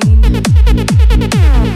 everything.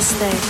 Room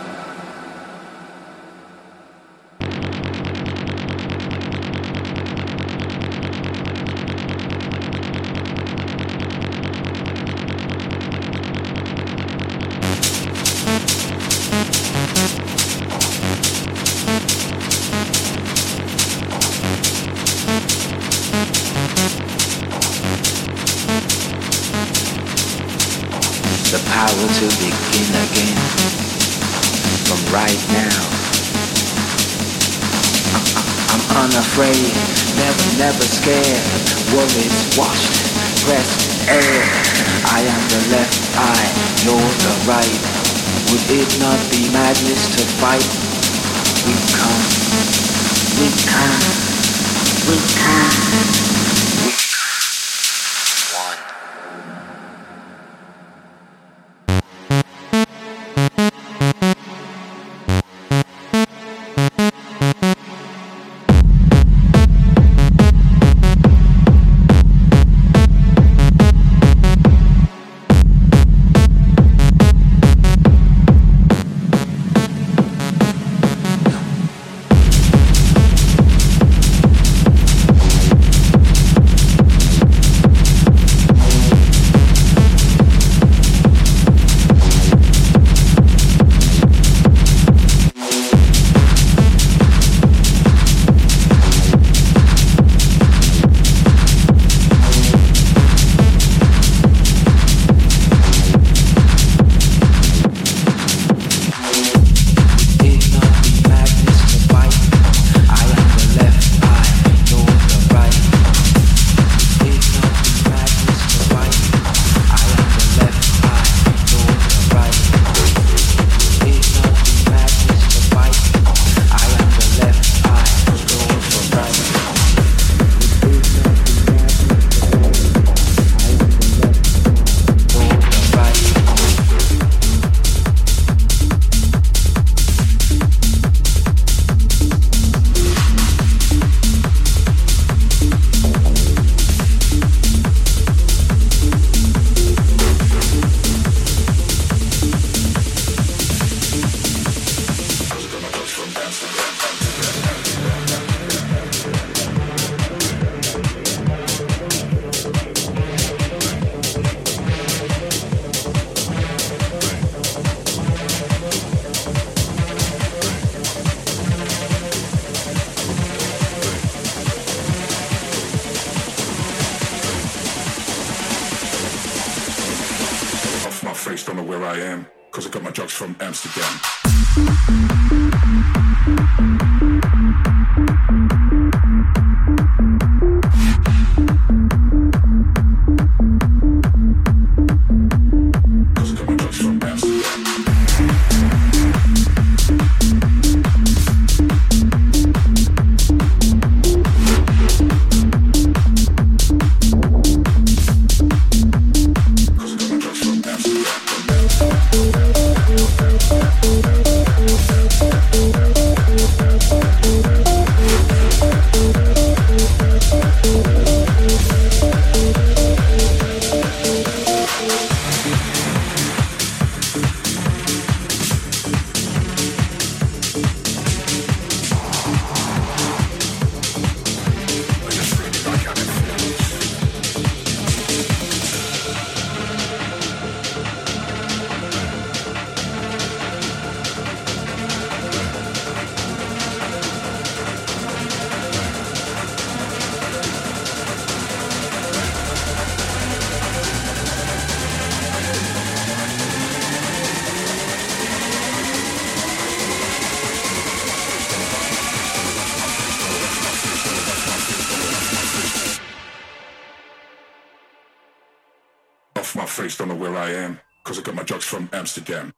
Amsterdam.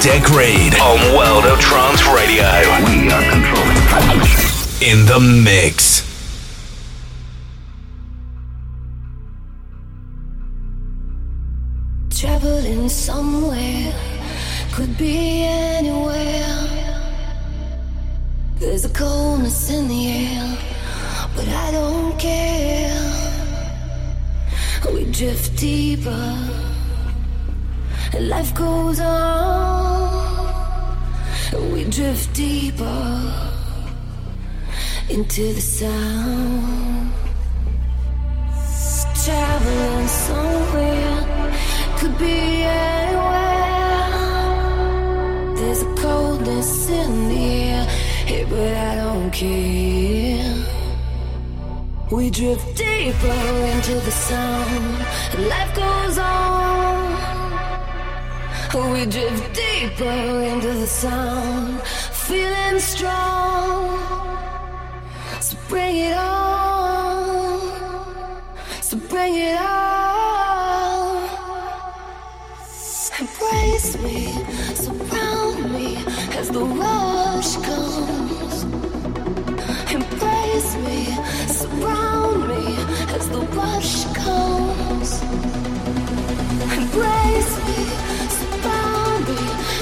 Deck Reed on World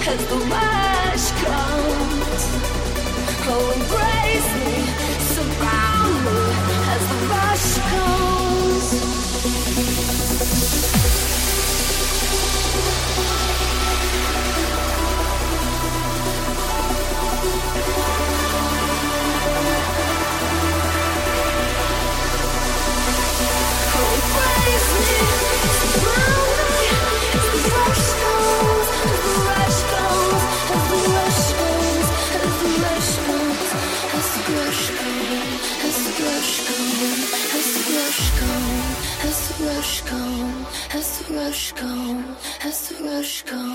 as the rush başka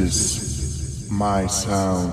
is my sound.